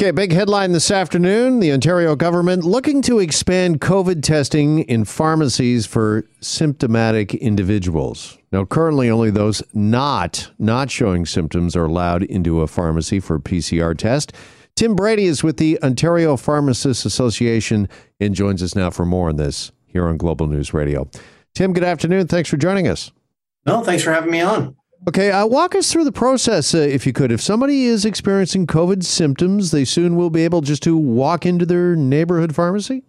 Okay, big headline this afternoon. The Ontario government looking to expand COVID testing in pharmacies for symptomatic individuals. Now, currently only those not not showing symptoms are allowed into a pharmacy for a PCR test. Tim Brady is with the Ontario Pharmacists Association and joins us now for more on this here on Global News Radio. Tim, good afternoon. Thanks for joining us. No, thanks for having me on. Okay, uh, walk us through the process, uh, if you could. If somebody is experiencing COVID symptoms, they soon will be able just to walk into their neighborhood pharmacy?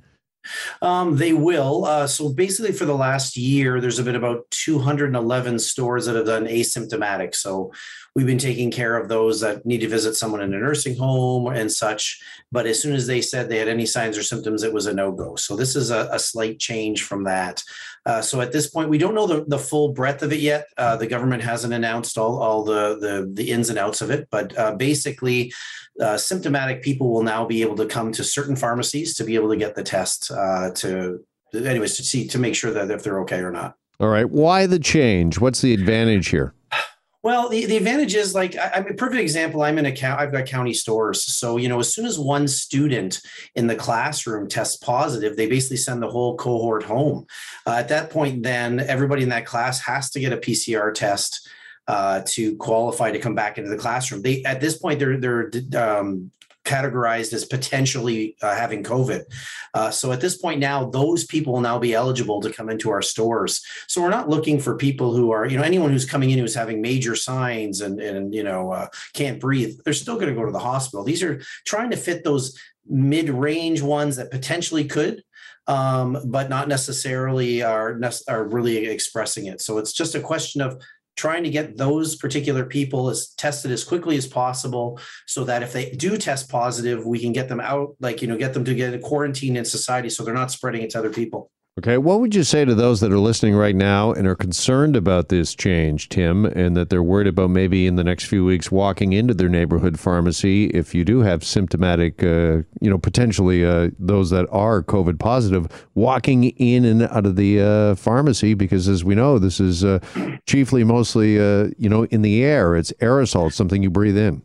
Um, they will. Uh, so basically, for the last year, there's been about 211 stores that have done asymptomatic. So we've been taking care of those that need to visit someone in a nursing home and such. But as soon as they said they had any signs or symptoms, it was a no go. So this is a, a slight change from that. Uh, so at this point, we don't know the, the full breadth of it yet. Uh, the government hasn't announced all, all the, the, the ins and outs of it, but uh, basically, uh, symptomatic people will now be able to come to certain pharmacies to be able to get the test uh, to, anyways, to see to make sure that if they're okay or not. All right. Why the change? What's the advantage here? Well, the, the advantage is like I, am a perfect example. I'm in a count. I've got county stores, so you know, as soon as one student in the classroom tests positive, they basically send the whole cohort home. Uh, at that point, then everybody in that class has to get a PCR test uh, to qualify to come back into the classroom. They at this point they're they're um, categorized as potentially uh, having COVID. Uh, so at this point now, those people will now be eligible to come into our stores. So we're not looking for people who are, you know, anyone who's coming in who's having major signs and, and you know, uh, can't breathe. They're still going to go to the hospital. These are trying to fit those mid-range ones that potentially could um, but not necessarily are are really expressing it. So it's just a question of trying to get those particular people as tested as quickly as possible so that if they do test positive we can get them out like you know get them to get a quarantine in society so they're not spreading it to other people Okay, what would you say to those that are listening right now and are concerned about this change, Tim, and that they're worried about maybe in the next few weeks walking into their neighborhood pharmacy if you do have symptomatic, uh, you know, potentially uh, those that are COVID positive, walking in and out of the uh, pharmacy because, as we know, this is uh, chiefly mostly, uh, you know, in the air. It's aerosol, it's something you breathe in.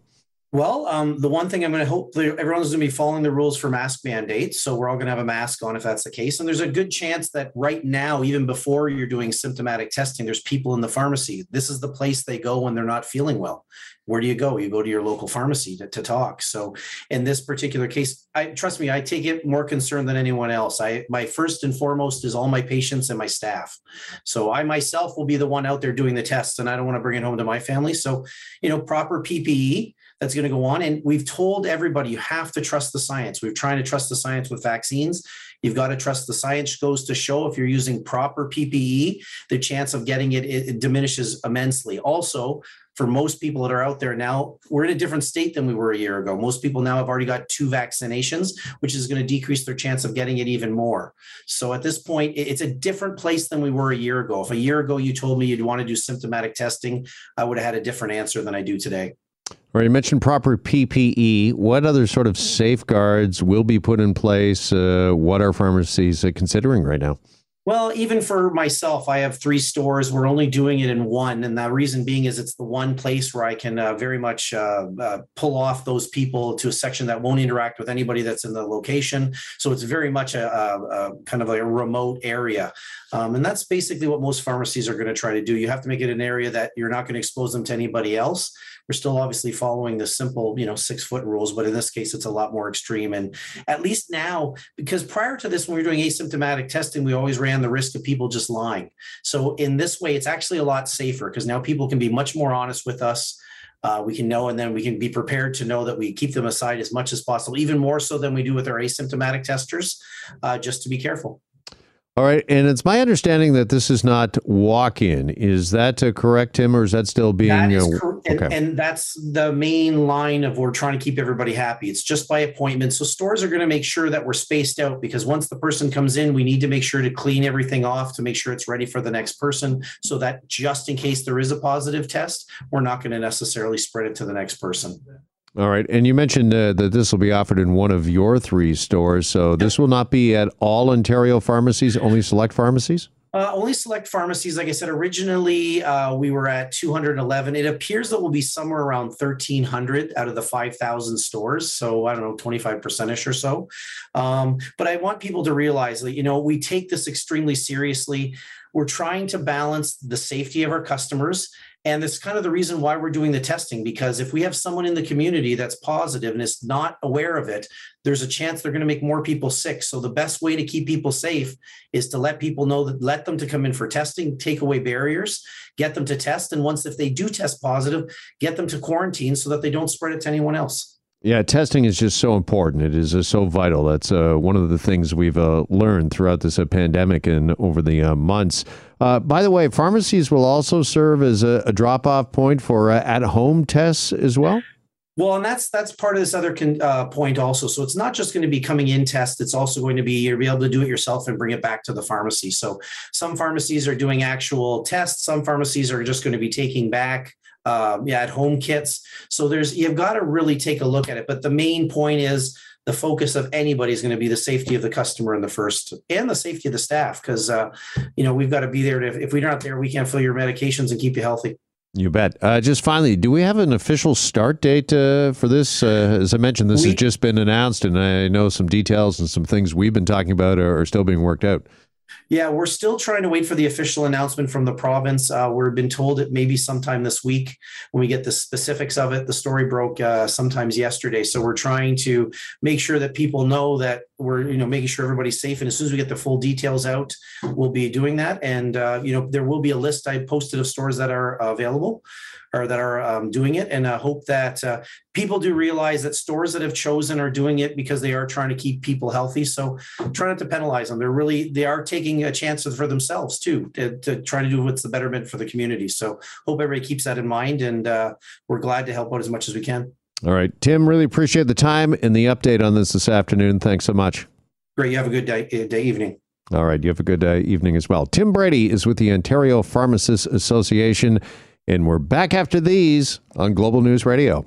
Well, um, the one thing I'm going to hope everyone's going to be following the rules for mask mandates. So we're all going to have a mask on if that's the case. And there's a good chance that right now, even before you're doing symptomatic testing, there's people in the pharmacy. This is the place they go when they're not feeling well. Where do you go? You go to your local pharmacy to, to talk. So in this particular case, I trust me, I take it more concerned than anyone else. I my first and foremost is all my patients and my staff. So I myself will be the one out there doing the tests, and I don't want to bring it home to my family. So, you know, proper PPE that's going to go on. And we've told everybody you have to trust the science. We're trying to trust the science with vaccines. You've got to trust the science goes to show if you're using proper PPE, the chance of getting it, it, it diminishes immensely. Also, for most people that are out there now, we're in a different state than we were a year ago. Most people now have already got two vaccinations, which is going to decrease their chance of getting it even more. So at this point, it's a different place than we were a year ago. If a year ago you told me you'd want to do symptomatic testing, I would have had a different answer than I do today. Right, you mentioned proper PPE. What other sort of safeguards will be put in place? Uh, what are pharmacies uh, considering right now? Well, even for myself, I have three stores. We're only doing it in one. And the reason being is it's the one place where I can uh, very much uh, uh, pull off those people to a section that won't interact with anybody that's in the location. So it's very much a, a, a kind of a remote area. Um, and that's basically what most pharmacies are going to try to do. You have to make it an area that you're not going to expose them to anybody else. We're still obviously following the simple, you know, six foot rules, but in this case, it's a lot more extreme. And at least now, because prior to this, when we were doing asymptomatic testing, we always ran the risk of people just lying. So in this way, it's actually a lot safer because now people can be much more honest with us. Uh, we can know and then we can be prepared to know that we keep them aside as much as possible, even more so than we do with our asymptomatic testers, uh, just to be careful. All right, and it's my understanding that this is not walk-in. Is that to correct, Tim, or is that still being? That is uh, correct, and, and that's the main line of we're trying to keep everybody happy. It's just by appointment. So stores are going to make sure that we're spaced out because once the person comes in, we need to make sure to clean everything off to make sure it's ready for the next person, so that just in case there is a positive test, we're not going to necessarily spread it to the next person. All right. And you mentioned uh, that this will be offered in one of your three stores. So this will not be at all Ontario pharmacies, only select pharmacies? Uh, only select pharmacies. Like I said, originally uh, we were at 211. It appears that we'll be somewhere around 1,300 out of the 5,000 stores. So I don't know, 25% ish or so. Um, but I want people to realize that, you know, we take this extremely seriously. We're trying to balance the safety of our customers and that's kind of the reason why we're doing the testing because if we have someone in the community that's positive and is not aware of it, there's a chance they're going to make more people sick. So the best way to keep people safe is to let people know that let them to come in for testing, take away barriers, get them to test. And once if they do test positive, get them to quarantine so that they don't spread it to anyone else. Yeah, testing is just so important. It is uh, so vital. That's uh, one of the things we've uh, learned throughout this uh, pandemic and over the uh, months. Uh, by the way, pharmacies will also serve as a, a drop off point for at home tests as well. Well, and that's that's part of this other con, point also. So it's not just going to be coming in test; it's also going to be you'll be able to do it yourself and bring it back to the pharmacy. So some pharmacies are doing actual tests. Some pharmacies are just going to be taking back um, yeah, at home kits. So there's you've got to really take a look at it. But the main point is the focus of anybody is going to be the safety of the customer in the first and the safety of the staff because uh, you know we've got to be there to if we're not there we can't fill your medications and keep you healthy you bet. Uh, just finally, do we have an official start date uh, for this? Uh, as I mentioned, this we, has just been announced, and I know some details and some things we've been talking about are, are still being worked out. Yeah, we're still trying to wait for the official announcement from the province. Uh, we've been told it maybe sometime this week when we get the specifics of it. The story broke uh, sometimes yesterday, so we're trying to make sure that people know that we're you know making sure everybody's safe. And as soon as we get the full details out, we'll be doing that. And uh, you know there will be a list I posted of stores that are available or that are um, doing it. And I hope that uh, people do realize that stores that have chosen are doing it because they are trying to keep people healthy. So try not to penalize them. They're really, they are taking a chance for themselves too, to, to try to do what's the betterment for the community. So hope everybody keeps that in mind. And uh, we're glad to help out as much as we can. All right. Tim, really appreciate the time and the update on this this afternoon. Thanks so much. Great. You have a good day, day evening. All right. You have a good uh, evening as well. Tim Brady is with the Ontario Pharmacists Association. And we're back after these on Global News Radio.